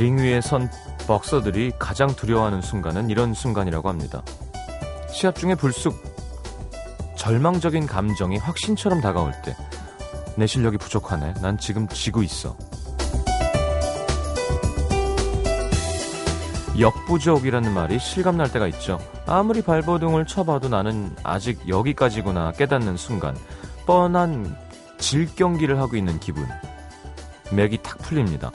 링 위에 선 벅서들이 가장 두려워하는 순간은 이런 순간이라고 합니다. 시합 중에 불쑥 절망적인 감정이 확신처럼 다가올 때 내 실력이 부족하네. 난 지금 지고 있어. 역부족이라는 말이 실감날 때가 있죠. 아무리 발버둥을 쳐봐도 나는 아직 여기까지구나 깨닫는 순간 뻔한 질 경기를 하고 있는 기분. 맥이 탁 풀립니다.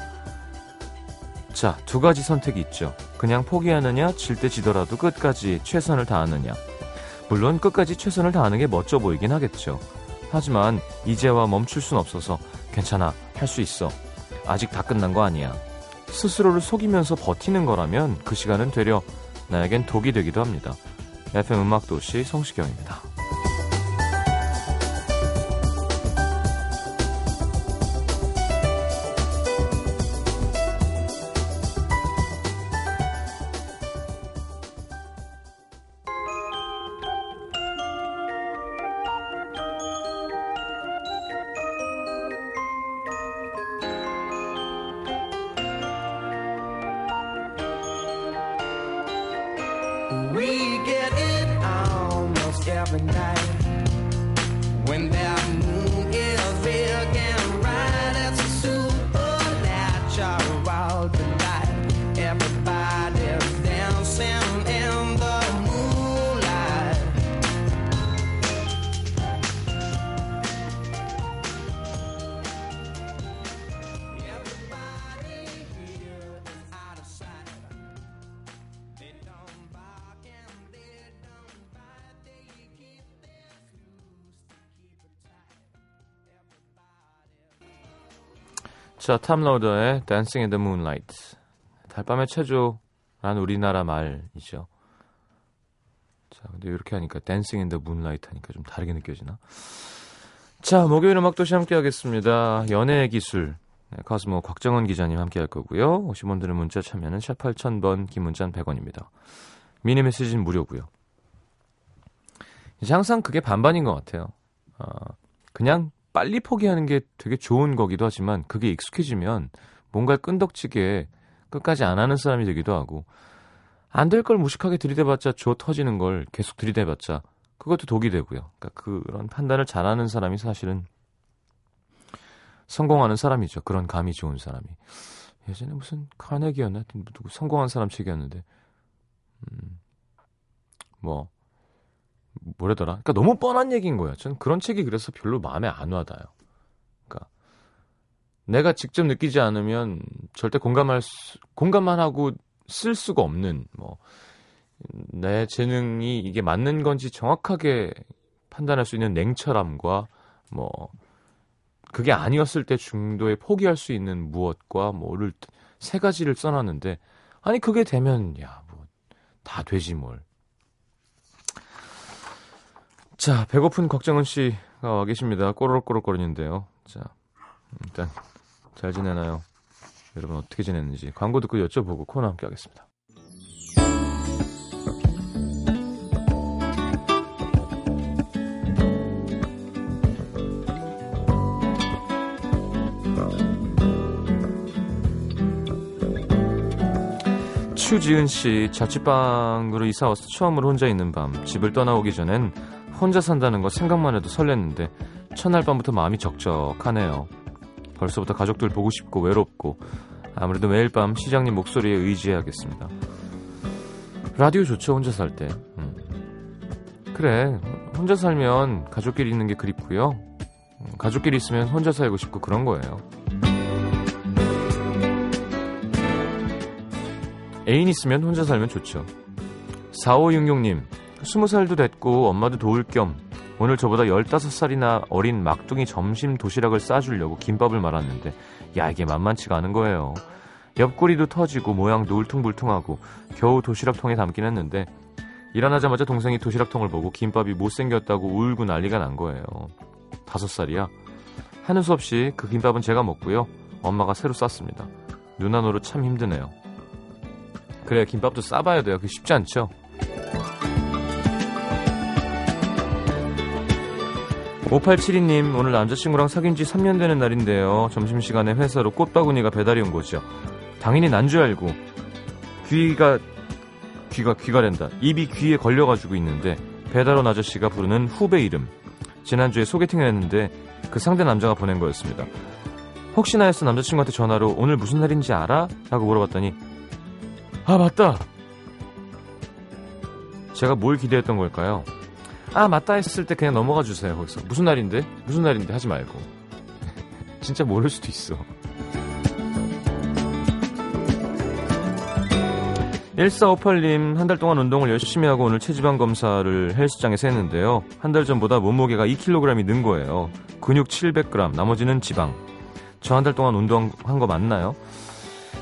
자, 두 가지 선택이 있죠. 그냥 포기하느냐, 질 때 지더라도 끝까지 최선을 다하느냐. 물론 끝까지 최선을 다하는 게 멋져 보이긴 하겠죠. 하지만 이제와 멈출 순 없어서 괜찮아, 할 수 있어. 아직 다 끝난 거 아니야. 스스로를 속이면서 버티는 거라면 그 시간은 되려 나에겐 독이 되기도 합니다. FM 음악도시 성시경입니다. 자, 탐로더의 Dancing in the Moonlight. 달밤의 체조라는 우리나라 말이죠. 자, 근데 이렇게 하니까 Dancing in the Moonlight 하니까 좀 다르게 느껴지나? 자, 목요일 음악 도시 함께 하겠습니다. 연애의 기술. 네, 가수모 곽정원 기자님 함께 할 거고요. 50원들은 문자 참여는 샵 8000번, 긴 문자는 100원입니다. 미니 메시지는 무료고요. 이제 항상 그게 반반인 것 같아요. 아, 그냥 빨리 포기하는 게 되게 좋은 거기도 하지만 그게 익숙해지면 뭔가 끈덕지게 끝까지 안 하는 사람이 되기도 하고 안 될 걸 무식하게 들이대봤자 조 터지는 걸 계속 들이대봤자 그것도 독이 되고요. 그러니까 그런 판단을 잘하는 사람이 사실은 성공하는 사람이죠. 그런 감이 좋은 사람이. 예전에 무슨 카네기였나? 누구 성공한 사람 책이었는데 음, 뭐 뭐래더라? 그러니까 너무 뻔한 얘기인 거예요. 저는 그런 책이 그래서 별로 마음에 안 와닿아요. 그러니까 내가 직접 느끼지 않으면 절대 공감할 수, 공감만 하고 쓸 수가 없는 뭐 내 재능이 이게 맞는 건지 정확하게 판단할 수 있는 냉철함과 뭐 그게 아니었을 때 중도에 포기할 수 있는 무엇과 뭐를 세 가지를 써놨는데 아니 그게 되면 야 뭐 다 되지 뭘. 자 배고픈 곽정은 씨가 와 계십니다. 꼬르륵꼬르륵거리는데요. 자 일단 잘 지내나요? 여러분 어떻게 지냈는지 광고 듣고 여쭤보고 코너 함께 하겠습니다. 추지은 씨 자취방으로 이사 와서 처음으로 혼자 있는 밤 집을 떠나오기 전엔 혼자 산다는 거 생각만 해도 설렜는데 첫날 밤부터 마음이 적적하네요. 벌써부터 가족들 보고 싶고 외롭고 아무래도 매일 밤 시장님 목소리에 의지해야겠습니다. 라디오 좋죠 혼자 살 때. 음. 그래 혼자 살면 가족끼리 있는 게 그립고요. 음, 가족끼리 있으면 혼자 살고 싶고 그런 거예요. 애인 있으면 혼자 살면 좋죠. 4566님, 20살도 됐고 엄마도 도울 겸 오늘 저보다 15살이나 어린 막둥이 점심 도시락을 싸주려고 김밥을 말았는데 야 이게 만만치가 않은 거예요. 옆구리도 터지고 모양도 울퉁불퉁하고 겨우 도시락통에 담긴 했는데 일어나자마자 동생이 도시락통을 보고 김밥이 못생겼다고 울고 난리가 난 거예요. 다섯 살이야. 하는 수 없이 그 김밥은 제가 먹고요. 엄마가 새로 쌌습니다. 누나 노릇 참 힘드네요. 그래 김밥도 싸봐야 돼요. 그게 쉽지 않죠. 5872님 오늘 남자친구랑 사귄 지 3년 되는 날인데요. 점심시간에 회사로 꽃바구니가 배달이 온 거죠. 당연히 난 줄 알고 귀가 귀가 귀가 랜다. 입이 귀에 걸려가지고 있는데 배달원 아저씨가 부르는 후배 이름. 지난주에 소개팅을 했는데 그 상대 남자가 보낸 거였습니다. 혹시나 해서 남자친구한테 전화로 오늘 무슨 날인지 알아? 라고 물어봤더니 아 맞다. 제가 뭘 기대했던 걸까요? 아 맞다 했을 때 그냥 넘어가 주세요 거기서. 무슨 날인데? 무슨 날인데 하지 말고. 진짜 모를 수도 있어. 1458님 한 달 동안 운동을 열심히 하고 오늘 체지방 검사를 헬스장에서 했는데요. 한 달 전보다 몸무게가 2kg이 는 거예요. 근육 700g 나머지는 지방. 저 한 달 동안 운동한 거 맞나요?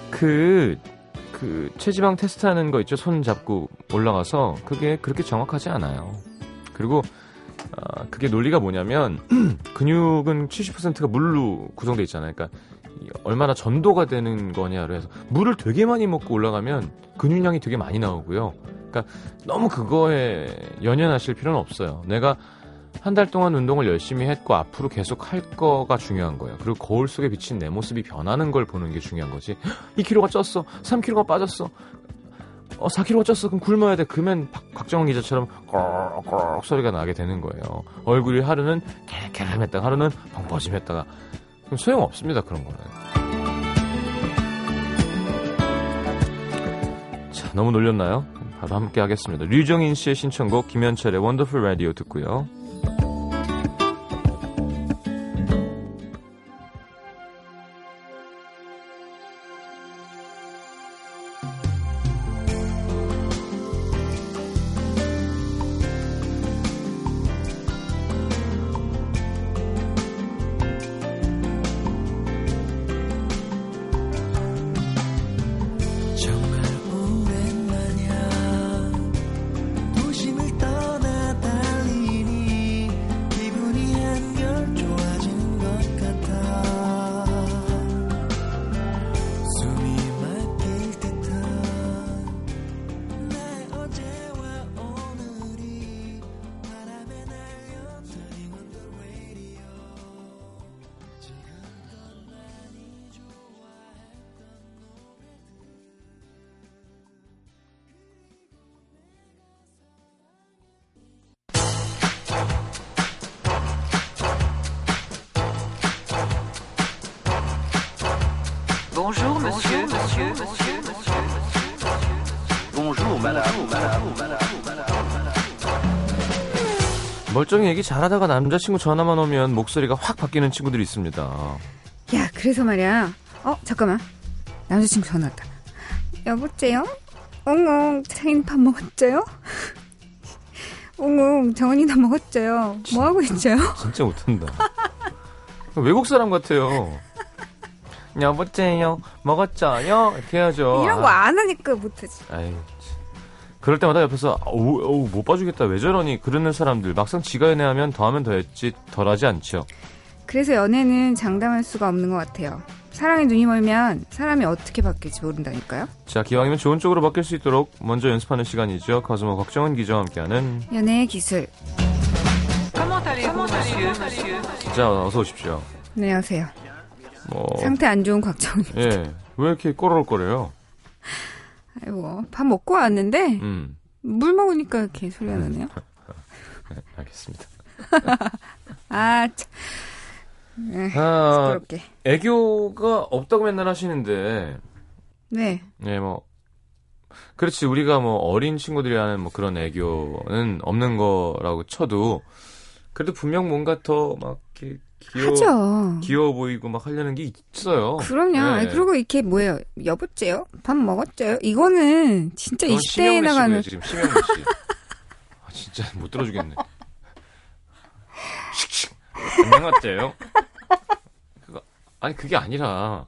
그, 그 체지방 테스트 하는 거 있죠? 손 잡고 올라가서. 그게 그렇게 정확하지 않아요 그리고 아, 그게 논리가 뭐냐면 근육은 70%가 물로 구성돼 있잖아요. 그러니까 이 얼마나 전도가 되는 거냐로 해서 물을 되게 많이 먹고 올라가면 근육량이 되게 많이 나오고요. 그러니까 너무 그거에 연연하실 필요는 없어요. 내가 한 달 동안 운동을 열심히 했고 앞으로 계속 할 거가 중요한 거예요. 그리고 거울 속에 비친 내 모습이 변하는 걸 보는 게 중요한 거지. 2kg가 쪘어. 3kg가 빠졌어. 어, 4kg가 쪘어. 그럼 굶어야 돼. 그러면 박- 박정원 기자처럼 꺼럭꺼럭 소리가 나게 되는 거예요. 얼굴이 하루는 개개름했다가 하루는 벙퍼짐했다가 그럼 소용없습니다. 그런 거는. 자, 너무 놀렸나요? 바로 함께 하겠습니다. 류정인 씨의 신청곡 김현철의 원더풀 라디오 듣고요. Bonjour, monsieur, monsieur, monsieur, monsieur. Bonjour madame, madame, madame, 멀쩡히 얘기 잘하다가 남자친구 전화만 오면 목소리가 확 바뀌는 친구들이 있습니다. 야, 그래서 말이야. 어, 잠깐만. 남자친구 전화 왔다. 여보세요? 옹옹, 차인 밥 먹었죠요? 옹옹, 정원이도 먹었죠요? 뭐 하고 있죠요? 진짜 못한다. 외국 사람 같아요. 여보세요, 먹었죠요? 이렇게 해야죠. 이런 거 안 하니까 못하지. 아이, 참. 그럴 때마다 옆에서 어우, 못 봐주겠다. 왜 저러니? 그러는 사람들 막상 지가 연애하면 더하면 더했지 덜하지 않죠. 그래서 연애는 장담할 수가 없는 것 같아요. 사랑에 눈이 멀면 사람이 어떻게 바뀔지 모른다니까요. 자, 기왕이면 좋은 쪽으로 바뀔 수 있도록 먼저 연습하는 시간이죠. 가수모 걱정은 기자와 함께하는 연애의 기술. 자, 어서 오십시오. 안녕하세요. 뭐, 상태 안 좋은 곽정은. 예, 왜 이렇게 꼬르륵거려요? 아이고, 밥 먹고 왔는데 음, 물 먹으니까 이렇게 소리가 나네요. 네, 알겠습니다. 아, 참. 네, 아, 부끄럽게. 애교가 없다고 맨날 하시는데, 네. 예, 뭐, 그렇지, 우리가 뭐 어린 친구들이 하는 뭐 그런 애교는 없는 거라고 쳐도, 그래도 분명 뭔가 더 막, 이렇게 귀여워, 하죠. 귀여워 보이고 막 하려는 게 있어요. 그럼요. 네. 아니, 그리고 이렇게 뭐예요? 여보째요? 밥 먹었죠요? 이거는 진짜 그건 20대에 심영래 나가는 지금 심영래 씨. 아, 진짜 못 들어주겠네. 안녕하세요. 그거, 아니, 그게 아니라,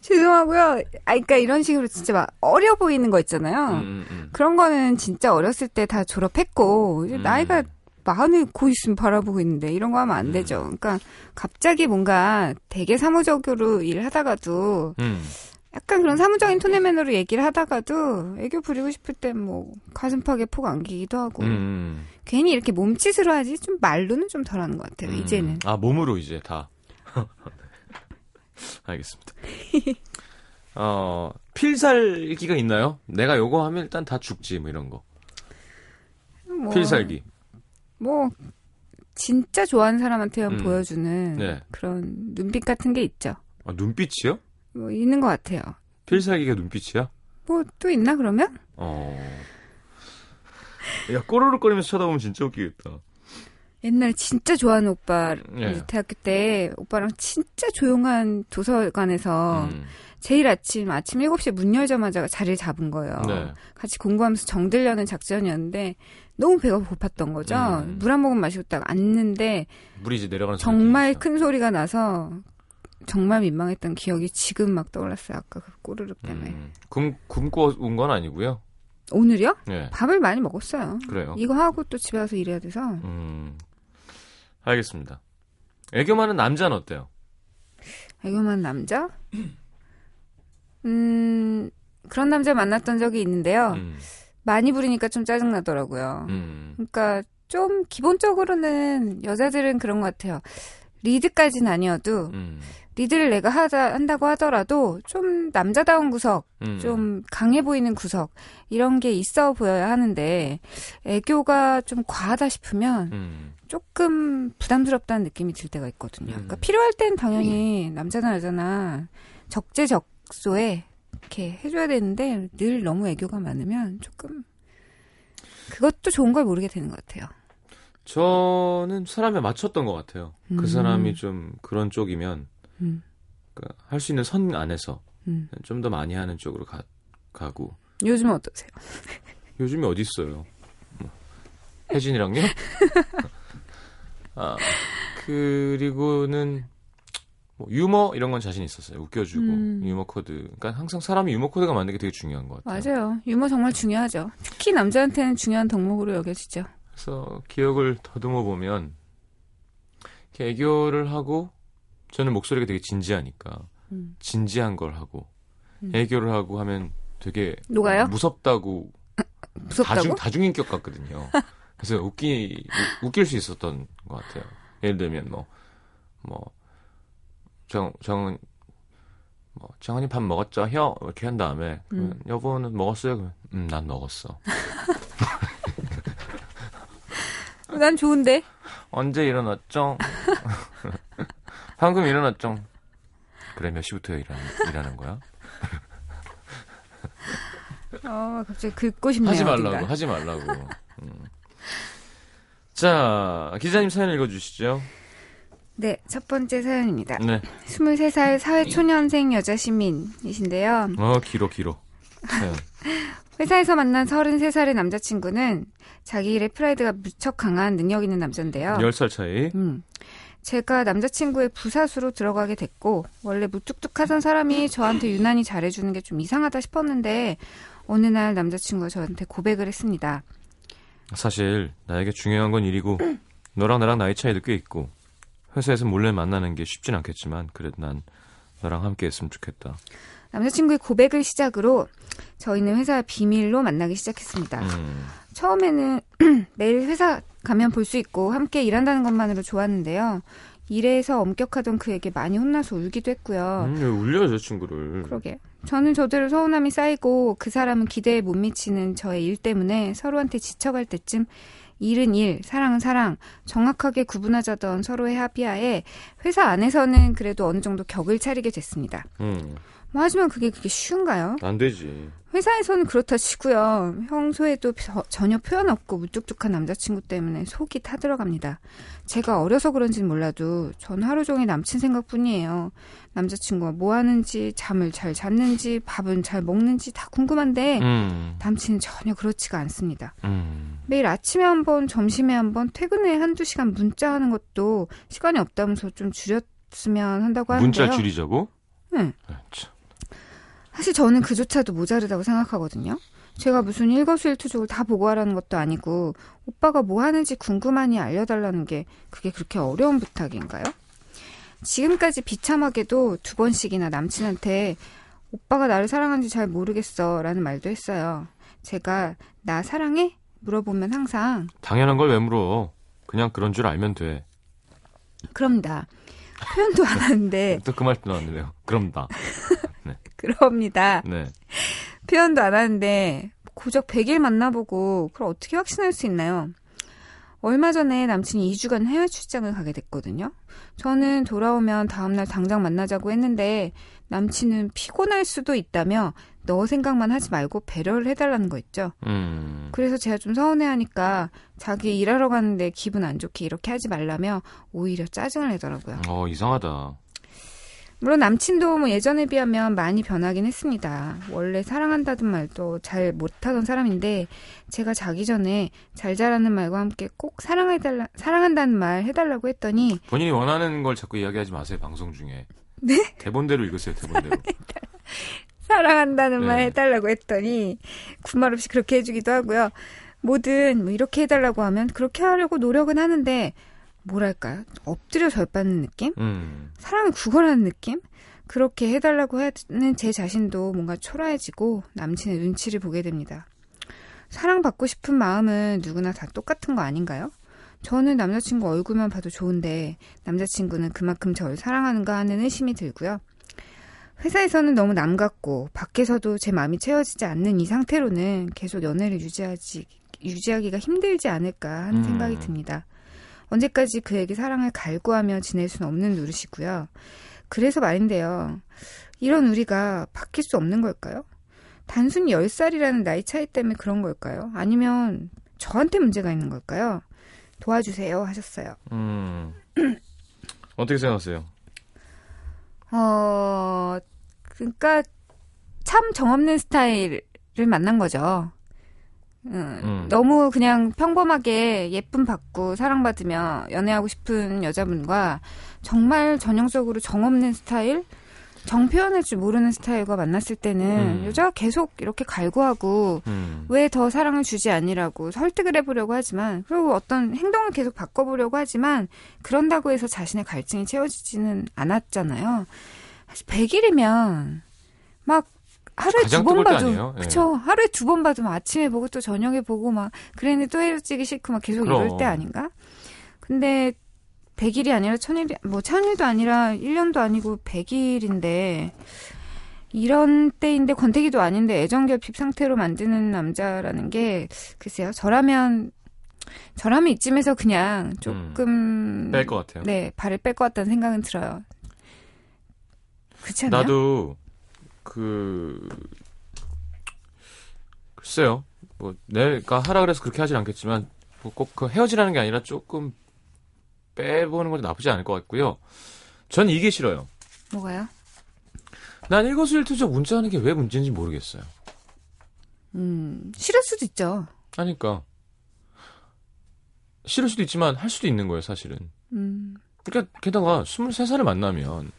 죄송하고요. 아, 그러니까 이런 식으로 진짜 막 어려 보이는 거 있잖아요. 음, 음, 음. 그런 거는 진짜 어렸을 때 다 졸업했고 음. 나이가 마흔을 고 있으면 바라보고 있는데 이런 거 하면 안 음. 되죠. 그러니까 갑자기 뭔가 되게 사무적으로 일을 하다가도 음. 약간 그런 사무적인 톤의맨으로 얘기를 하다가도 애교 부리고 싶을 땐뭐 가슴팍에 폭 안기기도 하고 음, 음. 괜히 이렇게 몸짓으로 하지 좀 말로는 좀 덜하는 것 같아요. 음. 이제는. 아, 몸으로 이제 다. 알겠습니다. 어, 필살기가 있나요? 내가 요거 하면 일단 다 죽지, 뭐 이런 거. 뭐, 필살기. 뭐 진짜 좋아하는 사람한테만 음. 보여주는 네. 그런 눈빛 같은 게 있죠. 아, 눈빛이요? 뭐 있는 것 같아요. 필살기가 눈빛이야? 뭐 또 있나 그러면? 어. 야, 꼬르륵거리면서 쳐다보면 진짜 웃기겠다. 옛날에 진짜 좋아하는 오빠 예. 대학교 때 오빠랑 진짜 조용한 도서관에서 음. 제일 아침 아침 7시에 문 열자마자 자리를 잡은 거예요. 네. 같이 공부하면서 정들려는 작전이었는데 너무 배가 고팠던 거죠. 음. 물한 모금 마시고 딱 앉는데 물이 이제 내려가는 정말 큰 소리가 나서 정말 민망했던 기억이 지금 막 떠올랐어요. 아까 그 꼬르륵 때문에. 음. 굶, 굶고 온 건 아니고요. 오늘요? 예. 밥을 많이 먹었어요. 그래요. 이거 하고 또 집에 와서 일해야 돼서 음. 알겠습니다. 애교 많은 남자는 어때요? 애교만 남자? 음 그런 남자 만났던 적이 있는데요. 음. 많이 부리니까 좀 짜증 나더라고요. 음. 그러니까 좀 기본적으로는 여자들은 그런 것 같아요. 리드까지는 아니어도 음. 리드를 내가 하자 한다고 하더라도 좀 남자다운 구석, 음. 좀 강해 보이는 구석 이런 게 있어 보여야 하는데 애교가 좀 과하다 싶으면 음. 조금 부담스럽다는 느낌이 들 때가 있거든요. 음. 그러니까 필요할 땐 당연히 남자나 여자나 적재적소에 이렇게 해줘야 되는데 늘 너무 애교가 많으면 조금 그것도 좋은 걸 모르게 되는 것 같아요. 저는 사람에 맞췄던 것 같아요. 음. 그 사람이 좀 그런 쪽이면 음, 할수 있는 선 안에서 음. 좀더 많이 하는 쪽으로 가, 가고 요즘 은 어떠세요? 요즘에 어디 있어요? 뭐, 혜진이랑요? 아 그리고는 뭐 유머 이런 건 자신 있었어요. 웃겨주고 음. 유머 코드. 그러니까 항상 사람이 유머 코드가 맞는 게 되게 중요한 것 같아요. 맞아요. 유머 정말 중요하죠. 특히 남자한테는 중요한 덕목으로 여겨지죠. 그래서 기억을 더듬어 보면 이렇게 애교를 하고 저는 목소리가 되게 진지하니까 음. 진지한 걸 하고 음. 애교를 하고 하면 되게 녹아요? 무섭다고 무섭다고? 다중 다중인격 같거든요. 그래서 웃기 우- 웃길 수 있었던 것 같아요. 예를 들면 뭐뭐 정 정은 뭐 정은이 밥 먹었죠? 혀 이렇게 한 다음에 음. 여보는 먹었어요? 그러면 음 난 먹었어. 난 좋은데. 언제 일어났죠? 방금 일어났죠? 그래 몇 시부터 일하는, 일하는 거야? 어, 갑자기 긁고 싶네요. 하지 말라고 어딘가. 하지 말라고. 음. 자 기자님 사연 읽어주시죠. 네, 첫 번째 사연입니다. 네. 23살 사회초년생 여자 시민이신데요. 어 길어 길어. 사연. 회사에서 만난 33살의 남자친구는 자기 일에 프라이드가 무척 강한 능력 있는 남자인데요. 10살 차이. 음. 제가 남자친구의 부사수로 들어가게 됐고 원래 무뚝뚝하던 사람이 저한테 유난히 잘해주는 게 좀 이상하다 싶었는데 어느 날 남자친구가 저한테 고백을 했습니다. 사실 나에게 중요한 건 일이고 너랑 나랑 나이 차이도 꽤 있고 회사에서 몰래 만나는 게 쉽진 않겠지만 그래도 난 너랑 함께 했으면 좋겠다. 남자친구의 고백을 시작으로 저희는 회사 비밀로 만나기 시작했습니다. 음, 처음에는 매일 회사 가면 볼 수 있고 함께 일한다는 것만으로 좋았는데요. 일에서 엄격하던 그에게 많이 혼나서 울기도 했고요. 음, 왜 울려 저 친구를. 그러게. 저는 저대로 서운함이 쌓이고 그 사람은 기대에 못 미치는 저의 일 때문에 서로한테 지쳐갈 때쯤 일은 일, 사랑은 사랑, 정확하게 구분하자던 서로의 합의하에 회사 안에서는 그래도 어느 정도 격을 차리게 됐습니다. 음, 뭐 하지만 그게 그게 쉬운가요? 안 되지. 회사에서는 그렇다 치고요. 평소에도 저- 전혀 표현 없고 무뚝뚝한 남자친구 때문에 속이 타들어갑니다. 제가 어려서 그런지는 몰라도 전 하루 종일 남친 생각뿐이에요. 남자친구가 뭐 하는지, 잠을 잘 잤는지, 밥은 잘 먹는지 다 궁금한데 음, 남친은 전혀 그렇지가 않습니다. 음, 매일 아침에 한 번, 점심에 한 번, 퇴근에 한두 시간 문자하는 것도 시간이 없다면서 좀 줄였으면 한다고 하는데요. 문자 줄이자고? 응. 아, 참. 사실 저는 그조차도 모자르다고 생각하거든요. 제가 무슨 일거수일투족을 다 보고하라는 것도 아니고 오빠가 뭐 하는지 궁금하니 알려달라는 게 그게 그렇게 어려운 부탁인가요? 지금까지 비참하게도 두 번씩이나 남친한테 오빠가 나를 사랑하는지 잘 모르겠어 라는 말도 했어요. 제가 나 사랑해? 물어보면 항상 당연한 걸 왜 물어? 그냥 그런 줄 알면 돼. 그럽니다. 표현도 안 하는데 또 그 말도 나왔는데요. 그럼 나. 그럽니다. 네. 표현도 안 하는데 고작 100일 만나보고 그걸 어떻게 확신할 수 있나요? 얼마 전에 남친이 2주간 해외 출장을 가게 됐거든요. 저는 돌아오면 다음날 당장 만나자고 했는데 남친은 피곤할 수도 있다며 너 생각만 하지 말고 배려를 해달라는 거 있죠. 음. 그래서 제가 좀 서운해하니까 자기 일하러 가는데 기분 안 좋게 이렇게 하지 말라며 오히려 짜증을 내더라고요. 어, 이상하다. 물론 남친도 뭐 예전에 비하면 많이 변하긴 했습니다. 원래 사랑한다던 말도 잘 못하던 사람인데 제가 자기 전에 잘 자라는 말과 함께 꼭 사랑해달라 사랑한다는 말 해달라고 했더니 본인이 원하는 걸 자꾸 이야기하지 마세요, 방송 중에. 네? 대본대로 읽으세요, 대본대로. 사랑한다는 네. 말 해달라고 했더니 군말 없이 그렇게 해주기도 하고요. 뭐든 뭐 이렇게 해달라고 하면 그렇게 하려고 노력은 하는데 뭐랄까요? 엎드려 절받는 느낌? 음. 사람을 구걸하는 느낌? 그렇게 해달라고 하는 제 자신도 뭔가 초라해지고 남친의 눈치를 보게 됩니다. 사랑받고 싶은 마음은 누구나 다 똑같은 거 아닌가요? 저는 남자친구 얼굴만 봐도 좋은데 남자친구는 그만큼 저를 사랑하는가 하는 의심이 들고요. 회사에서는 너무 남 같고 밖에서도 제 마음이 채워지지 않는 이 상태로는 계속 연애를 유지하지, 유지하기가 힘들지 않을까 하는 음. 생각이 듭니다. 언제까지 그에게 사랑을 갈구하며 지낼 수는 없는 노릇이고요. 그래서 말인데요. 이런 우리가 바뀔 수 없는 걸까요? 단순히 10살이라는 나이 차이 때문에 그런 걸까요? 아니면 저한테 문제가 있는 걸까요? 도와주세요 하셨어요. 음. 어떻게 생각하세요? 어, 그러니까 참 정없는 스타일을 만난 거죠. 음, 음. 너무 그냥 평범하게 예쁨 받고 사랑받으며 연애하고 싶은 여자분과 정말 전형적으로 정 없는 스타일, 정 표현할 줄 모르는 스타일과 만났을 때는 음. 여자가 계속 이렇게 갈구하고 음. 왜더 사랑을 주지 않으라고 설득을 해보려고 하지만 그리고 어떤 행동을 계속 바꿔보려고 하지만 그런다고 해서 자신의 갈증이 채워지지는 않았잖아요. 사실 100일이면 막 하루에 두 번 봐도 아니에요? 예. 그쵸 하루에 두 번 봐도 막 아침에 보고 또 저녁에 보고 막 그랬는데 또 헤어지기 싫고 막 계속 이럴 그럼. 때 아닌가? 근데 100일이 아니라 1000일 뭐 1000일도 아니라 1년도 아니고 100일인데 이런 때인데 권태기도 아닌데 애정 결핍 상태로 만드는 남자라는 게 글쎄요. 저라면 저라면 이쯤에서 그냥 조금 뺄것 같아요. 네, 발을 뺄 것 같다는 생각은 들어요. 그렇지 않아요? 나도 그 글쎄요. 뭐 내가 하라 그래서 그렇게 하진 않겠지만 뭐 꼭그 헤어지라는 게 아니라 조금 빼보는 것도 나쁘지 않을 것 같고요. 전 이게 싫어요. 뭐가요? 난 일거수일투족 문자하는 게 왜 문제인지 모르겠어요. 음, 싫을 수도 있죠. 하니까 싫을 수도 있지만 할 수도 있는 거예요, 사실은. 음, 그러니까 게다가 23살을 만나면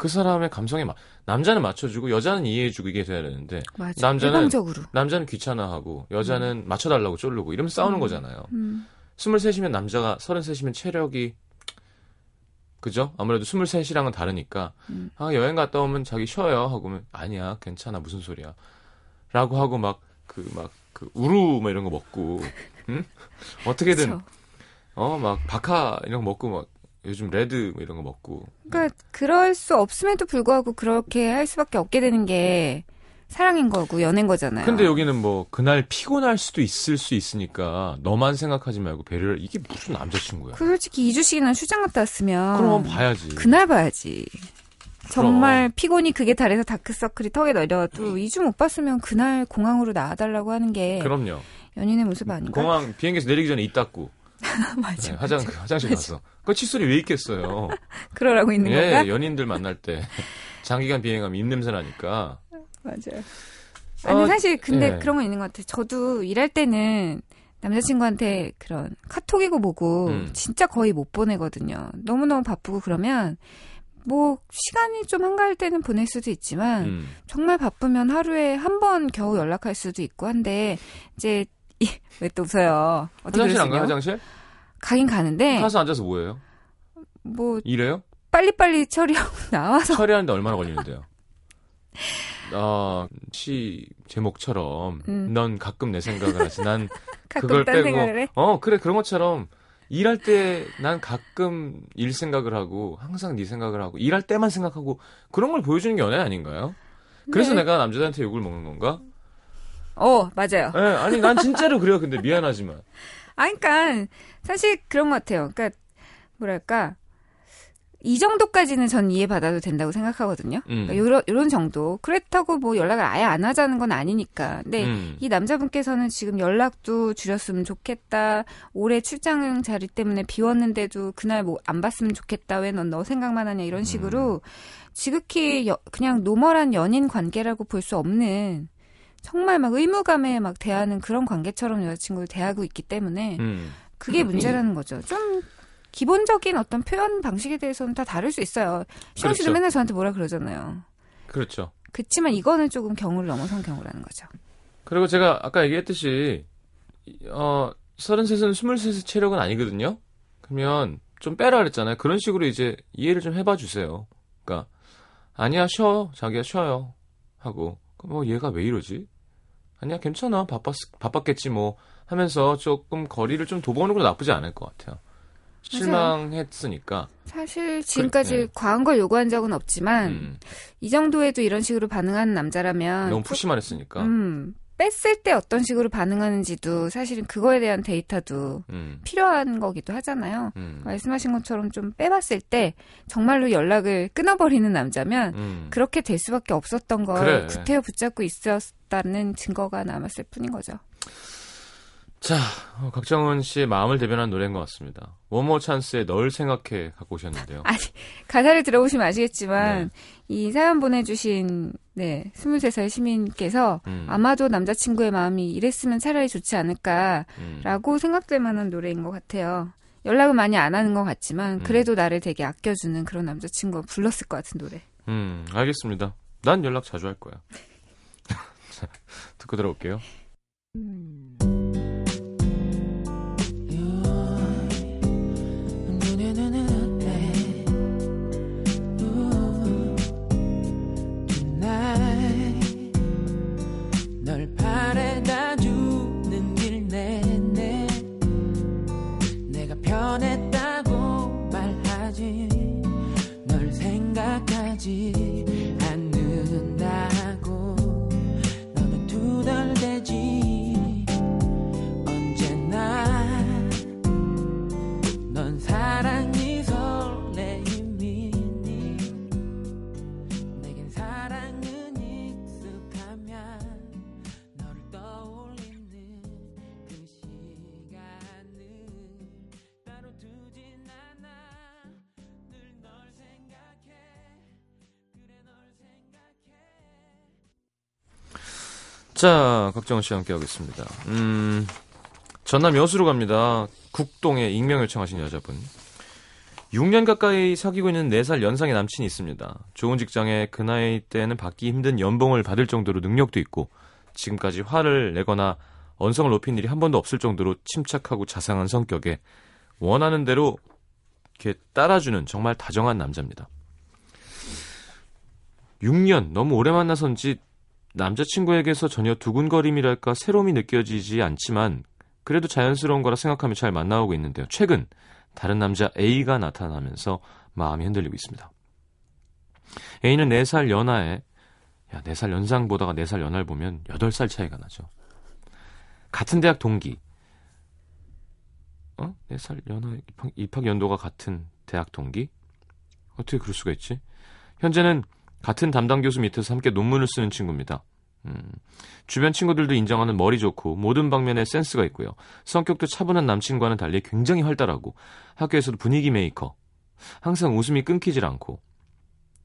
그 사람의 감성에 마- 남자는 맞춰주고 여자는 이해해주고 이게 돼야 되는데 맞아. 남자는- 일방적으로. 남자는 귀찮아하고 여자는 맞춰달라고 쫄르고 이러면 싸우는 음. 거잖아요. 음, 23이면 남자가 33이면 체력이 그죠? 아무래도 23이랑은 다르니까 음. 아 여행 갔다 오면 자기 쉬어요 하고 면 아니야 괜찮아 무슨 소리야 라고 하고 막 그 막그 우루 뭐 이런 거 먹고 응? 어떻게든. 어막 바카 이런 거 먹고 막 요즘 레드 뭐 이런 거 먹고 그러니까 그럴 수 없음에도 불구하고 그렇게 할 수밖에 없게 되는 게 사랑인 거고 연애인 거잖아요. 근데 여기는 뭐 그날 피곤할 수도 있을 수 있으니까 너만 생각하지 말고 배려를 이게 무슨 남자친구야 그 솔직히 2주씩이나 출장 갔다 왔으면 그럼 봐야지 그날 봐야지. 정말 피곤이 극에 달해서 다크서클이 턱에 내려와도 2주 못 봤으면 그날 공항으로 나와달라고 하는 게 그럼요 연인의 모습 아닌가? 공항 비행기에서 내리기 전에 이 닦고 맞아. 네, 화장 화장실 가서 그 칫솔이 왜 있겠어요? 그러라고 있는 예, 건가? 연인들 만날 때 장기간 비행하면 입 냄새 나니까. 맞아요. 아니 어, 사실 근데 예. 그런 거 있는 것 같아요. 저도 일할 때는 남자친구한테 그런 카톡이고 뭐고 음. 진짜 거의 못 보내거든요. 너무너무 바쁘고 그러면 뭐 시간이 좀 한가할 때는 보낼 수도 있지만 음. 정말 바쁘면 하루에 한 번 겨우 연락할 수도 있고 한데 이제 왜 또 웃어요? 화장실 안 그러시냐? 가요? 화장실? 가긴 가는데 가서 앉아서 뭐해요? 뭐 일해요? 빨리빨리 처리하고 나와서 처리하는데 얼마나 걸리는데요? 아, 시 제목처럼 음. 넌 가끔 내 생각을 하지. 난 그걸 딴 빼고. 어 그래 그런 것처럼 일할 때 난 가끔 일 생각을 하고 항상 네 생각을 하고 일할 때만 생각하고 그런 걸 보여주는 게 연애 아닌가요? 그래서 네. 내가 남자들한테 욕을 먹는 건가? 어, 맞아요. 예, 아니 난 진짜로 그래요. 근데 미안하지만. 아, 그러니까 사실 그런 것 같아요. 그러니까 뭐랄까 이 정도까지는 전 이해받아도 된다고 생각하거든요. 음. 그러니까 요런, 요런 정도. 그렇다고 뭐 연락을 아예 안 하자는 건 아니니까. 근데 음. 이 남자분께서는 지금 연락도 줄였으면 좋겠다. 올해 출장 자리 때문에 비웠는데도 그날 뭐 안 봤으면 좋겠다. 왜 넌 너 생각만 하냐 이런 식으로 지극히 여- 그냥 normal한 연인 관계라고 볼 수 없는 정말 막 의무감에 막 대하는 그런 관계처럼 여자친구를 대하고 있기 때문에 음. 그게 문제라는 거죠. 좀 기본적인 어떤 표현 방식에 대해서는 다 다를 수 있어요. 시원 씨도 그렇죠. 맨날 저한테 뭐라 그러잖아요. 그렇죠. 그치만 이거는 조금 경우를 넘어선 경우라는 거죠. 그리고 제가 아까 얘기했듯이 어 33은 23의 체력은 아니거든요. 그러면 좀 빼라 그랬잖아요. 그런 식으로 이제 이해를 좀 해봐 주세요. 그러니까 아니야 쉬어 자기야 쉬어요 하고 뭐 얘가 왜 이러지? 아니야 괜찮아 바빴 바빴겠지 뭐 하면서 조금 거리를 좀 둬보는 건 나쁘지 않을 것 같아요. 실망했으니까. 사실 지금까지 네. 과한 걸 요구한 적은 없지만 음, 이 정도에도 이런 식으로 반응하는 남자라면 너무 조- 푸시만 했으니까. 음, 뺐을 때 어떤 식으로 반응하는지도 사실은 그거에 대한 데이터도 음, 필요한 거기도 하잖아요. 음, 말씀하신 것처럼 좀 빼봤을 때 정말로 연락을 끊어버리는 남자면 음. 그렇게 될 수밖에 없었던 걸 그래. 구태여 붙잡고 있었다는 증거가 남았을 뿐인 거죠. 자, 어, 각정은 씨의 마음을 대변한 노래인 것 같습니다. 원모 찬스의 널 생각해 갖고 오셨는데요. 아니, 가사를 들어보시면 아시겠지만, 네. 이 사연 보내주신, 네, 23살 시민께서 음, 아마도 남자친구의 마음이 이랬으면 차라리 좋지 않을까라고 음, 생각될 만한 노래인 것 같아요. 연락은 많이 안 하는 것 같지만, 음. 그래도 나를 되게 아껴주는 그런 남자친구가 불렀을 것 같은 노래. 음, 알겠습니다. 난 연락 자주 할 거야. 자, 듣고 들어올게요. 널 생 자, 각정은 씨와 함께 하겠습니다. 음, 전남 여수로 갑니다. 국동에 익명 요청하신 여자분. 6년 가까이 사귀고 있는 4살 연상의 남친이 있습니다. 좋은 직장에 그 나이 때는 받기 힘든 연봉을 받을 정도로 능력도 있고 지금까지 화를 내거나 언성을 높인 일이 한 번도 없을 정도로 침착하고 자상한 성격에 원하는 대로 이렇게 따라주는 정말 다정한 남자입니다. 6년 너무 오래 만나선지 남자친구에게서 전혀 두근거림이랄까 새로움이 느껴지지 않지만 그래도 자연스러운 거라 생각하며 잘 만나오고 있는데요. 최근 다른 남자 A가 나타나면서 마음이 흔들리고 있습니다. A는 4살 연하에 야, 4살 연상 보다가 4살 연하를 보면 8살 차이가 나죠. 같은 대학 동기. 어? 4살 연하 입학, 입학 연도가 같은 대학 동기? 어떻게 그럴 수가 있지? 현재는 같은 담당 교수 밑에서 함께 논문을 쓰는 친구입니다. 음, 주변 친구들도 인정하는 머리 좋고 모든 방면에 센스가 있고요. 성격도 차분한 남친과는 달리 굉장히 활달하고 학교에서도 분위기 메이커. 항상 웃음이 끊기질 않고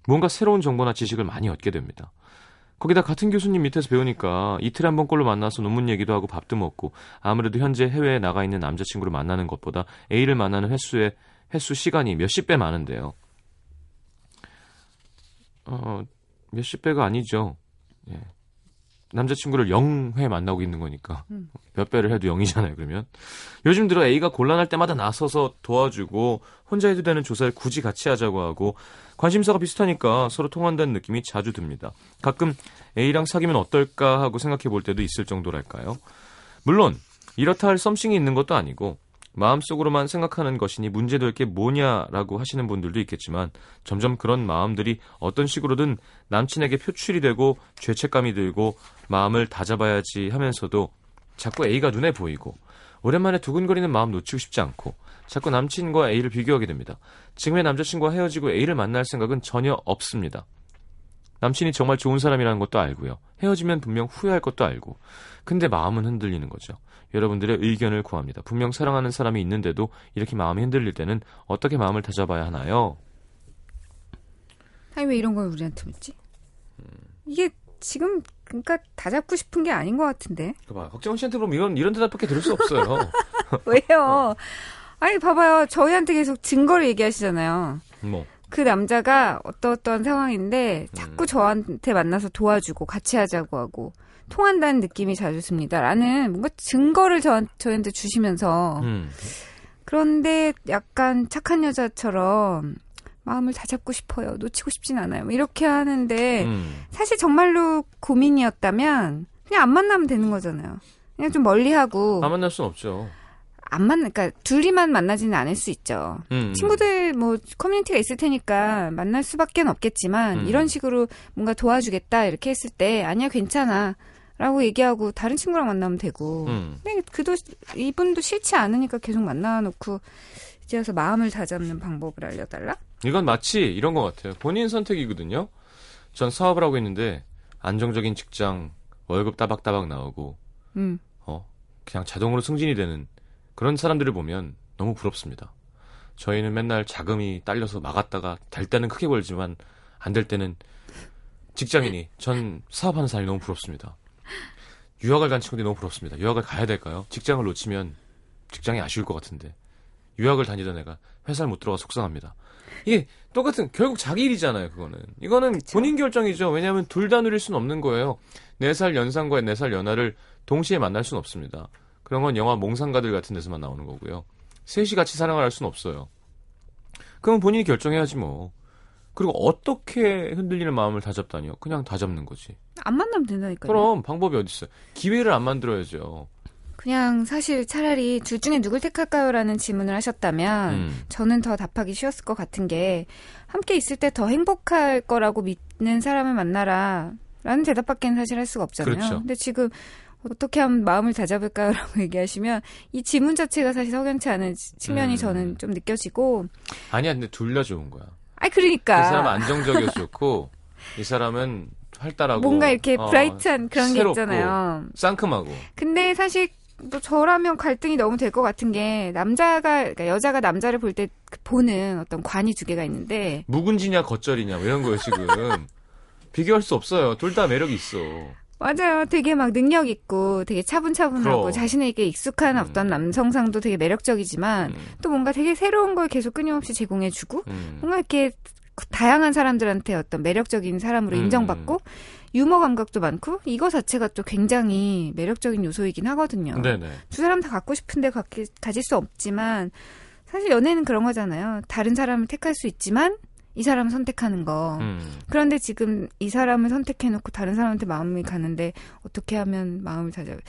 뭔가 새로운 정보나 지식을 많이 얻게 됩니다. 거기다 같은 교수님 밑에서 배우니까 이틀에 한 번꼴로 만나서 논문 얘기도 하고 밥도 먹고 아무래도 현재 해외에 나가 있는 남자친구를 만나는 것보다 A를 만나는 횟수의 횟수 시간이 몇십 배 많은데요. 어, 몇십 배가 아니죠. 예. 남자친구를 0회 만나고 있는 거니까. 몇 배를 해도 0이잖아요, 그러면. 요즘 들어 A가 곤란할 때마다 나서서 도와주고, 혼자 해도 되는 조사를 굳이 같이 하자고 하고, 관심사가 비슷하니까 서로 통한다는 느낌이 자주 듭니다. 가끔 A랑 사귀면 어떨까 하고 생각해 볼 때도 있을 정도랄까요. 물론, 이렇다 할 썸씽이 있는 것도 아니고, 마음속으로만 생각하는 것이니 문제될 게 뭐냐라고 하시는 분들도 있겠지만 점점 그런 마음들이 어떤 식으로든 남친에게 표출이 되고 죄책감이 들고 마음을 다잡아야지 하면서도 자꾸 A가 눈에 보이고 오랜만에 두근거리는 마음 놓치고 싶지 않고 자꾸 남친과 A를 비교하게 됩니다. 지금의 남자친구와 헤어지고 A를 만날 생각은 전혀 없습니다. 남친이 정말 좋은 사람이라는 것도 알고요. 헤어지면 분명 후회할 것도 알고. 근데 마음은 흔들리는 거죠. 여러분들의 의견을 구합니다. 분명 사랑하는 사람이 있는데도 이렇게 마음이 흔들릴 때는 어떻게 마음을 다잡아야 하나요? 아니 왜 이런 걸 우리한테 묻지? 이게 지금 그러니까 다 잡고 싶은 게 아닌 것 같은데 그봐 박정원 씨한테 그럼 이런 이런 대답밖에 들을 수 없어요. 왜요? 아니 봐봐요 저희한테 계속 증거를 얘기하시잖아요. 뭐 그 남자가 어떠어떠한 상황인데 자꾸 음. 저한테 만나서 도와주고 같이 하자고 하고 통한다는 느낌이 자주 듭니다. 라는 뭔가 증거를 저, 저희한테 주시면서 음. 그런데 약간 착한 여자처럼 마음을 다 잡고 싶어요. 놓치고 싶진 않아요. 뭐 이렇게 하는데 음. 사실 정말로 고민이었다면 그냥 안 만나면 되는 거잖아요. 그냥 좀 멀리하고 안 만날 순 없죠. 안 만나, 그러니까 둘이만 만나지는 않을 수 있죠. 음. 친구들 뭐 커뮤니티가 있을 테니까 만날 수밖에 없겠지만 음. 이런 식으로 뭔가 도와주겠다 이렇게 했을 때 아니야 괜찮아 라고 얘기하고 다른 친구랑 만나면 되고 음. 근데 그도 이분도 싫지 않으니까 계속 만나놓고 이제 와서 마음을 다잡는 방법을 알려달라? 이건 마치 이런 것 같아요. 본인 선택이거든요. 전 사업을 하고 있는데 안정적인 직장, 월급 따박따박 나오고 음. 어 그냥 자동으로 승진이 되는 그런 사람들을 보면 너무 부럽습니다. 저희는 맨날 자금이 딸려서 막았다가 될 때는 크게 벌지만 안 될 때는 직장인이 전 사업하는 사람이 너무 부럽습니다. 유학을 간 친구들이 너무 부럽습니다. 유학을 가야 될까요? 직장을 놓치면 직장이 아쉬울 것 같은데 유학을 다니던 애가 회사를 못 들어가 속상합니다. 이게 똑같은 결국 자기 일이잖아요. 그거는 이거는 본인 결정이죠. 왜냐하면 둘 다 누릴 수는 없는 거예요. 4살 연상과 4살 연하를 동시에 만날 수는 없습니다. 그런 건 영화 몽상가들 같은 데서만 나오는 거고요. 셋이 같이 사랑을 할 수는 없어요. 그럼 본인이 결정해야지 뭐. 그리고 어떻게 흔들리는 마음을 다 잡다니요? 그냥 다 잡는 거지. 안 만나면 된다니까요. 그럼 방법이 어디 있어요? 기회를 안 만들어야죠. 그냥 사실 차라리 둘 중에 누굴 택할까요라는 질문을 하셨다면 음. 저는 더 답하기 쉬웠을 것 같은 게 함께 있을 때 더 행복할 거라고 믿는 사람을 만나라 라는 대답밖에는 사실 할 수가 없잖아요. 그렇죠. 근데 지금 어떻게 하면 마음을 다잡을까요라고 얘기하시면 이 질문 자체가 사실 석연치 않은 측면이 음. 저는 좀 느껴지고. 아니야, 근데 둘 다 좋은 거야. 아니 그러니까. 이 사람은 안정적이어서 좋고 이 사람은 활달하고 뭔가 이렇게 어, 브라이트한 그런 게 있잖아요. 상큼하고. 근데 사실 또 저라면 갈등이 너무 될 것 같은 게 남자가 그러니까 여자가 남자를 볼 때 보는 어떤 관이 두 개가 있는데. 묵은지냐 겉절이냐 뭐 이런 거예요 지금. 비교할 수 없어요. 둘 다 매력이 있어 맞아요. 되게 막 능력 있고 되게 차분차분하고 그럼. 자신에게 익숙한 음. 어떤 남성상도 되게 매력적이지만 음, 또 뭔가 되게 새로운 걸 계속 끊임없이 제공해주고 음. 뭔가 이렇게 다양한 사람들한테 어떤 매력적인 사람으로 음. 인정받고 유머 감각도 많고 이거 자체가 또 굉장히 매력적인 요소이긴 하거든요. 네네 두 사람 다 갖고 싶은데 갖기, 가질 수 없지만 사실 연애는 그런 거잖아요. 다른 사람을 택할 수 있지만 이 사람을 선택하는 거. 음. 그런데 지금 이 사람을 선택해놓고 다른 사람한테 마음이 가는데 어떻게 하면 마음을 다잡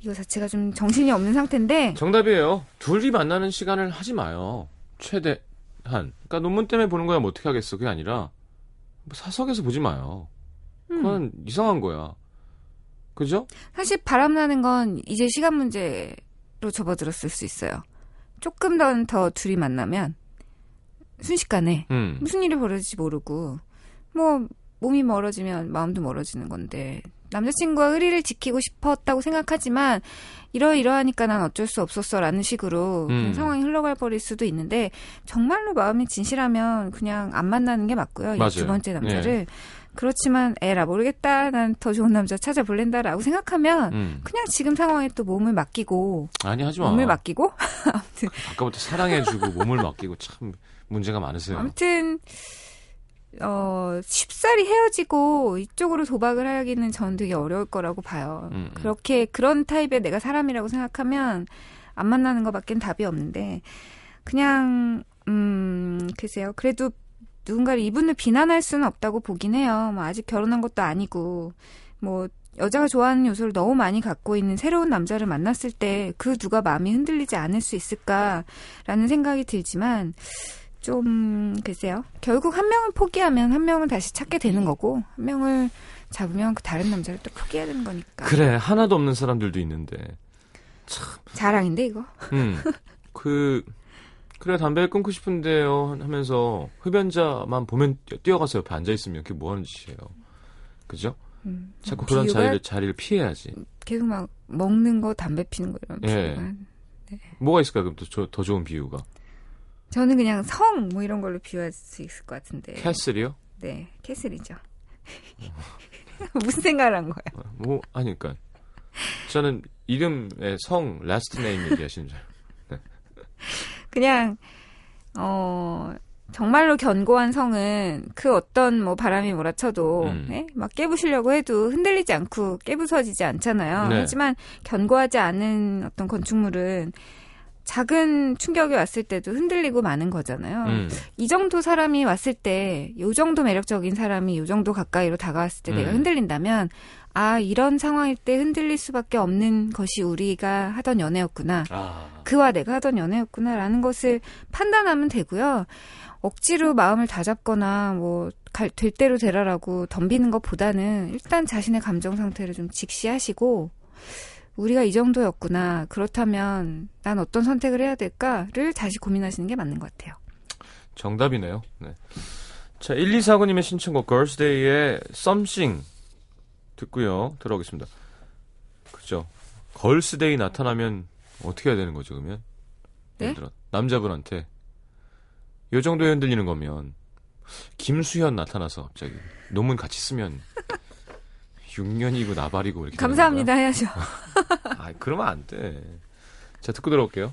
이거 자체가 좀 정신이 없는 상태인데. 정답이에요. 둘이 만나는 시간을 하지 마요. 최대한. 그러니까 논문 때문에 보는 거야 뭐 어떻게 하겠어 그게 아니라. 뭐 사석에서 보지 마요. 음, 그건 이상한 거야. 그죠? 사실 바람나는 건 이제 시간 문제로 접어들었을 수 있어요. 조금 더, 더 둘이 만나면 순식간에 음. 무슨 일이 벌어질지 모르고 뭐 몸이 멀어지면 마음도 멀어지는 건데 남자친구와 의리를 지키고 싶었다고 생각하지만 이러이러하니까 난 어쩔 수 없었어라는 식으로 음. 상황이 흘러갈 버릴 수도 있는데 정말로 마음이 진실하면 그냥 안 만나는 게 맞고요. 이. 두 번째 남자를 그렇지만 에라 모르겠다 난 더 좋은 남자 찾아볼랜다라고 생각하면 음. 그냥 지금 상황에 또 몸을 맡기고 아니 하지 마 몸을 맡기고 아무튼 아까부터 사랑해주고 몸을 맡기고 참 문제가 많으세요 아무튼 어 쉽사리 헤어지고 이쪽으로 도박을 하기는 저는 되게 어려울 거라고 봐요. 음, 음. 그렇게 그런 타입의 내가 사람이라고 생각하면 안 만나는 것밖엔 답이 없는데 그냥 음 글쎄요. 그래도 누군가를 이분을 비난할 수는 없다고 보긴 해요. 뭐 아직 결혼한 것도 아니고 뭐 여자가 좋아하는 요소를 너무 많이 갖고 있는 새로운 남자를 만났을 때 그 누가 마음이 흔들리지 않을 수 있을까라는 생각이 들지만 좀 글쎄요. 결국 한 명을 포기하면 한 명을 다시 찾게 되는 거고 한 명을 잡으면 그 다른 남자를 또 포기해야 되는 거니까. 그래 하나도 없는 사람들도 있는데 자랑인데 이거. 음. 그 그래 담배를 끊고 싶은데요 하면서 흡연자만 보면 뛰- 뛰어가서 옆에 앉아 있으면 그게 뭐 하는 짓이에요. 그죠? 음, 자꾸 그런 비유가 자리를 자리를 피해야지. 계속 막 먹는 거, 담배 피는 거 이런 예. 비유가. 뭐가 있을까 그럼 또 조- 더 좋은 비유가? 저는 그냥 성 뭐 이런 걸로 비유할 수 있을 것 같은데. castle이요? 네, castle이죠. 무슨 생각을 한 거야? 뭐 아니까 저는 이름의 성 last name 얘기하시는 줄. 알고. 그냥 어 정말로 견고한 성은 그 어떤 뭐 바람이 몰아쳐도 음. 네? 막 깨부시려고 해도 흔들리지 않고 깨부서지지 않잖아요. 네. 하지만 견고하지 않은 어떤 건축물은 작은 충격이 왔을 때도 흔들리고 마는 거잖아요. 음. 이 정도 사람이 왔을 때, 요 정도 매력적인 사람이 요 정도 가까이로 다가왔을 때 내가 음. 흔들린다면, 아, 이런 상황일 때 흔들릴 수밖에 없는 것이 우리가 하던 연애였구나. 아. 그와 내가 하던 연애였구나라는 것을 판단하면 되고요. 억지로 마음을 다잡거나 뭐, 갈, 될 대로 되라라고 덤비는 것보다는 일단 자신의 감정 상태를 좀 직시하시고, 우리가 이 정도였구나. 그렇다면 난 어떤 선택을 해야 될까를 다시 고민하시는 게 맞는 것 같아요. 정답이네요. 네. 자, 1249님의 신청곡 걸스데이의 Something 듣고요. 들어오겠습니다. 그죠? 걸스데이 나타나면 어떻게 해야 되는 거죠, 그러면? 네? 예를 들어 남자분한테 요 정도에 흔들리는 거면 김수현 나타나서 갑자기 논문 같이 쓰면 6년이고 나발이고 이렇게 감사합니다 해야죠. 아, 그러면 안 돼. 자, 듣고 들어올게요.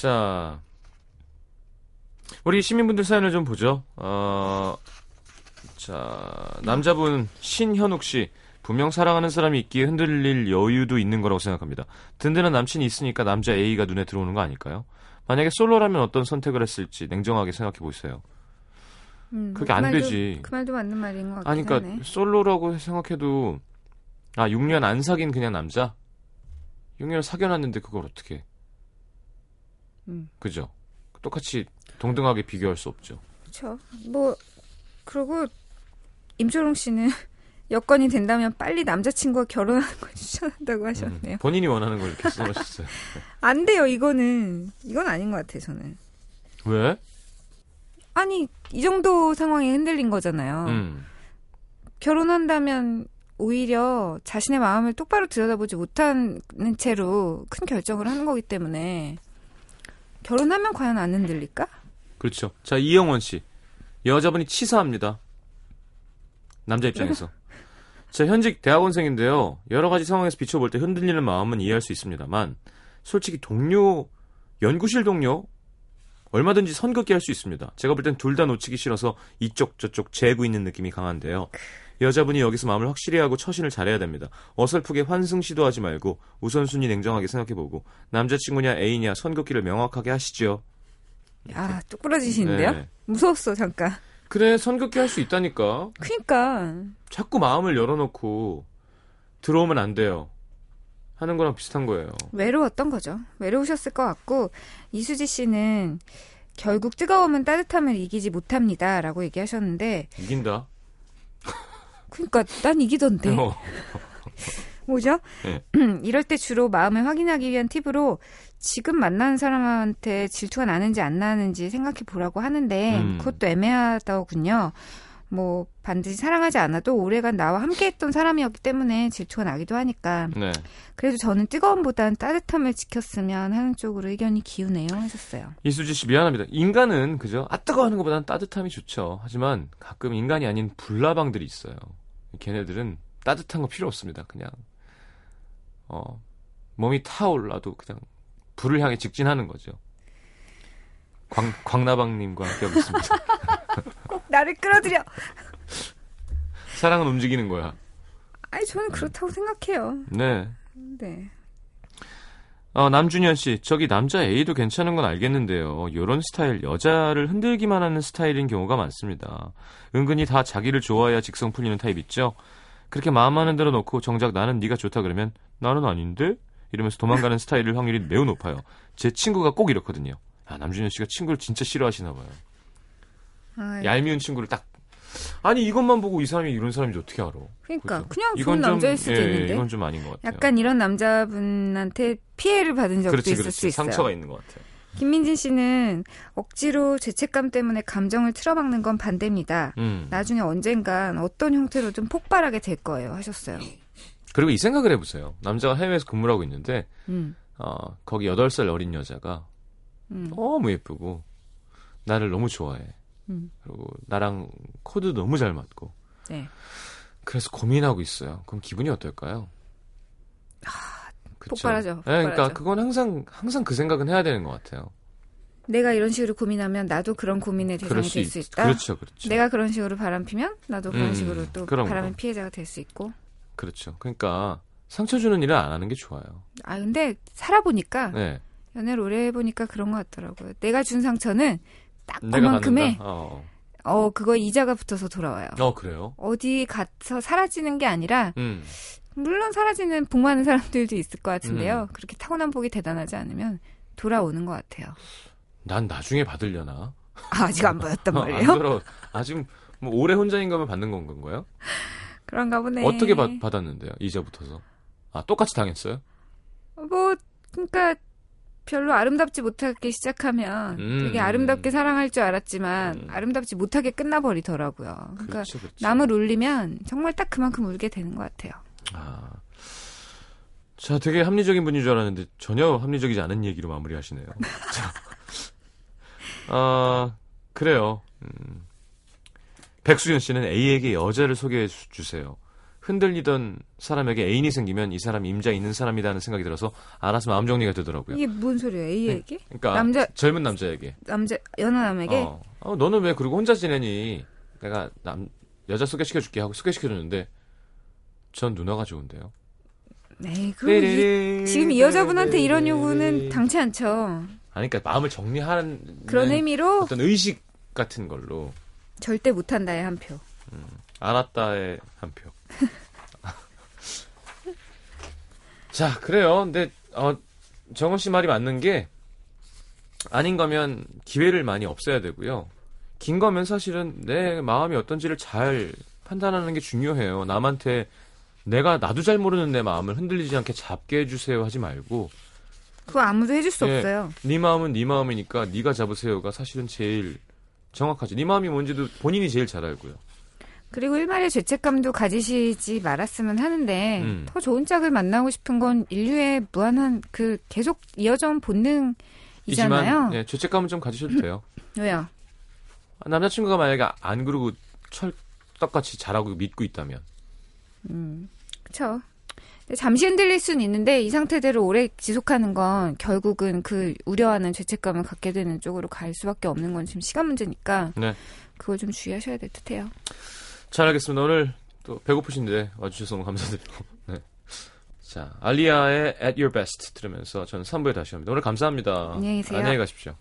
자, 우리 시민분들 사연을 좀 보죠. 어, 자, 남자분 신현욱 씨. 분명 사랑하는 사람이 있기에 흔들릴 여유도 있는 거라고 생각합니다. 든든한 남친이 있으니까 남자 A가 눈에 들어오는 거 아닐까요? 만약에 솔로라면 어떤 선택을 했을지 냉정하게 생각해 보세요. 음, 그게 그안 말도- 되지. 그 말도 맞는 말인 것 같긴 아니, 그러니까 하네. 솔로라고 생각해도 아 6년 안 사귄 그냥 남자 6년 사귀어놨는데 그걸 어떻게? 음. 그죠? 똑같이 동등하게 비교할 수 없죠. 그렇죠. 뭐 그리고 임초롱 씨는 여건이 된다면 빨리 남자친구와 결혼하는 걸 추천한다고 하셨네요. 음, 본인이 원하는 걸 이렇게 써놓으셨어요. 안 돼요. 이거는 이건 아닌 것 같아요. 저는. 왜? 아니 이 정도 상황에 흔들린 거잖아요. 음. 결혼한다면 오히려 자신의 마음을 똑바로 들여다보지 못하는 채로 큰 결정을 하는 거기 때문에 결혼하면 과연 안 흔들릴까? 그렇죠. 자 이영원 씨 여자분이 치사합니다. 남자 입장에서. 자 현직 대학원생인데요. 여러 가지 상황에서 비춰볼 때 흔들리는 마음은 이해할 수 있습니다만 솔직히 동료 연구실 동료 얼마든지 선긋기 할 수 있습니다. 제가 볼 땐 둘 다 놓치기 싫어서 이쪽 저쪽 재고 있는 느낌이 강한데요. 여자분이 여기서 마음을 확실히 하고 처신을 잘해야 됩니다. 어설프게 환승 시도하지 말고 우선순위 냉정하게 생각해보고 남자친구냐 애인이냐 선긋기를 명확하게 하시죠. 아, 뚝 부러지시는데요? 네. 무서웠어, 잠깐. 그래 선긋기 할 수 있다니까. 그니까. 자꾸 마음을 열어놓고 들어오면 안 돼요. 하는 거랑 비슷한 거예요. 외로웠던 거죠. 외로우셨을 것 같고, 이수지 씨는 결국 뜨거움은 따뜻함을 이기지 못합니다 라고 얘기하셨는데 이긴다. 그러니까 난 이기던데. 어. 뭐죠? 네. 이럴 때 주로 마음을 확인하기 위한 팁으로 지금 만나는 사람한테 질투가 나는지 안 나는지 생각해 보라고 하는데 음. 그것도 애매하더군요. 뭐 반드시 사랑하지 않아도 오래간 나와 함께했던 사람이었기 때문에 질투가 나기도 하니까 네. 그래도 저는 뜨거움보다는 따뜻함을 지켰으면 하는 쪽으로 의견이 기우네요 하셨어요. 이수지 씨 미안합니다. 인간은 그죠? 아 뜨거워하는 것보다는 따뜻함이 좋죠. 하지만 가끔 인간이 아닌 불나방들이 있어요. 걔네들은 따뜻한 거 필요 없습니다. 그냥 어 몸이 타올라도 그냥 불을 향해 직진하는 거죠. 광 광나방님과 함께 하고 있습니다. 꼭 나를 끌어들여. 사랑은 움직이는 거야. 아니 저는 그렇다고 생각해요. 네. 네. 어, 남준현 씨, 저기 남자 A도 괜찮은 건 알겠는데요. 요런 스타일, 여자를 흔들기만 하는 스타일인 경우가 많습니다. 은근히 다 자기를 좋아해야 직성 풀리는 타입 있죠? 그렇게 마음만 흔들어 놓고 정작 나는 네가 좋다 그러면 나는 아닌데? 이러면서 도망가는 스타일일 확률이 매우 높아요. 제 친구가 꼭 이렇거든요. 아, 남준현 씨가 친구를 진짜 싫어하시나 봐요. 아, 얄미운 친구를 딱 아니 이것만 보고 이 사람이 이런 사람인지 어떻게 알아? 그러니까 그죠? 그냥 좋은 좀, 남자일 수도 예, 있는데 이건 좀 아닌 것 같아요. 약간 이런 남자분한테 피해를 받은 적도 그렇지, 있을 그렇지. 수 있어요. 상처가 있는 것 같아요. 김민진 씨는 억지로 죄책감 때문에 감정을 틀어막는 건 반대입니다. 음. 나중에 언젠간 어떤 형태로든 폭발하게 될 거예요. 하셨어요. 그리고 이 생각을 해보세요. 남자가 해외에서 근무를 하고 있는데, 음, 어, 거기 8살 어린 여자가 음. 너무 예쁘고, 나를 너무 좋아해. 음. 그리고 나랑 코드 너무 잘 맞고. 네. 그래서 고민하고 있어요. 그럼 기분이 어떨까요? 그쵸? 폭발하죠. 네, 그러니까 폭발하죠. 그건 항상, 항상 그 생각은 해야 되는 것 같아요. 내가 이런 식으로 고민하면 나도 그런 고민의 대상이 수될 있, 수 있다. 그렇죠, 그렇죠. 내가 그런 식으로 바람 피면 나도 그런 음, 식으로 또 바람의 거. 피해자가 될 수 있고. 그렇죠. 그러니까 상처 주는 일을 안 하는 게 좋아요. 아 근데 살아보니까 네. 연애를 오래 해보니까 그런 것 같더라고요. 내가 준 상처는 딱 그만큼의 받는다? 어. 어 그거 이자가 붙어서 돌아와요. 어, 그래요? 어디 가서 사라지는 게 아니라 음. 물론 사라지는 복 많은 사람들도 있을 것 같은데요. 음. 그렇게 타고난 복이 대단하지 않으면 돌아오는 것 같아요. 난 나중에 받으려나? 아, 아직 안 받았단 어, 안 말이에요. 돌아. 아 지금 뭐 오래 혼자인 거면 받는 건 건가요? 그런가 보네. 어떻게 받, 받았는데요? 이자 붙어서. 아 똑같이 당했어요? 뭐 그러니까 별로 아름답지 못하게 시작하면 음. 되게 아름답게 사랑할 줄 알았지만 음. 아름답지 못하게 끝나버리더라고요. 그러니까 그렇죠, 그렇죠. 남을 울리면 정말 딱 그만큼 울게 되는 것 같아요. 아. 자, 되게 합리적인 분인 줄 알았는데 전혀 합리적이지 않은 얘기로 마무리하시네요. 자, 아 그래요. 음. 백수연 씨는 A에게 여자를 소개해 주- 주세요. 흔들리던 사람에게 애인이 생기면 이 사람이 임자 있는 사람이라는 생각이 들어서 알아서 마음 정리가 되더라고요. 이게 뭔 소리예요? A에게? 그러니까 남자- 젊은 남자에게. 남자 연하남에게? 어. 어, 너는 왜 그리고 혼자 지내니? 내가 남 여자 소개시켜 줄게 하고 소개시켜 줬는데 전 누나가 좋은데요. 네, 그럼 이, 지금 이 여자분한테 이런 요구는 당치 않죠. 아니 그러니까 마음을 정리하는 그런 의미로 어떤 의식 같은 걸로 절대 못한다의 한 표. 알았다의 한 표. 자, 그래요. 근데 어 정원 씨 말이 맞는 게 아닌 거면 기회를 많이 없애야 되고요. 긴 거면 사실은 내 마음이 어떤지를 잘 판단하는 게 중요해요. 남한테 내가 나도 잘 모르는 내 마음을 흔들리지 않게 잡게 해주세요 하지 말고 그거 아무도 해줄 수 예. 없어요. 네 마음은 네 마음이니까 네가 잡으세요가 사실은 제일 정확하지. 네 마음이 뭔지도 본인이 제일 잘 알고요. 그리고 일말의 죄책감도 가지시지 말았으면 하는데 음. 더 좋은 짝을 만나고 싶은 건 인류의 무한한 그 계속 이어져 온 본능이잖아요. 이지만 예, 죄책감은 좀 가지셔도 돼요. 왜요? 아, 남자친구가 만약에 안 그러고 철떡같이 잘하고 믿고 있다면 그쵸. 근데 잠시 흔들릴 수는 있는데 이 상태대로 오래 지속하는 건 결국은 그 우려하는 죄책감을 갖게 되는 쪽으로 갈 수밖에 없는 건 지금 시간 문제니까 네. 그걸 좀 주의하셔야 될 듯해요. 잘 알겠습니다. 오늘 또 배고프신데 와주셔서 너무 감사드리고 네. 자 알리아의 At Your Best 들으면서 저는 3부에 다시 옵니다. 오늘 감사합니다. 안녕히 계세요. 안녕히 가십시오.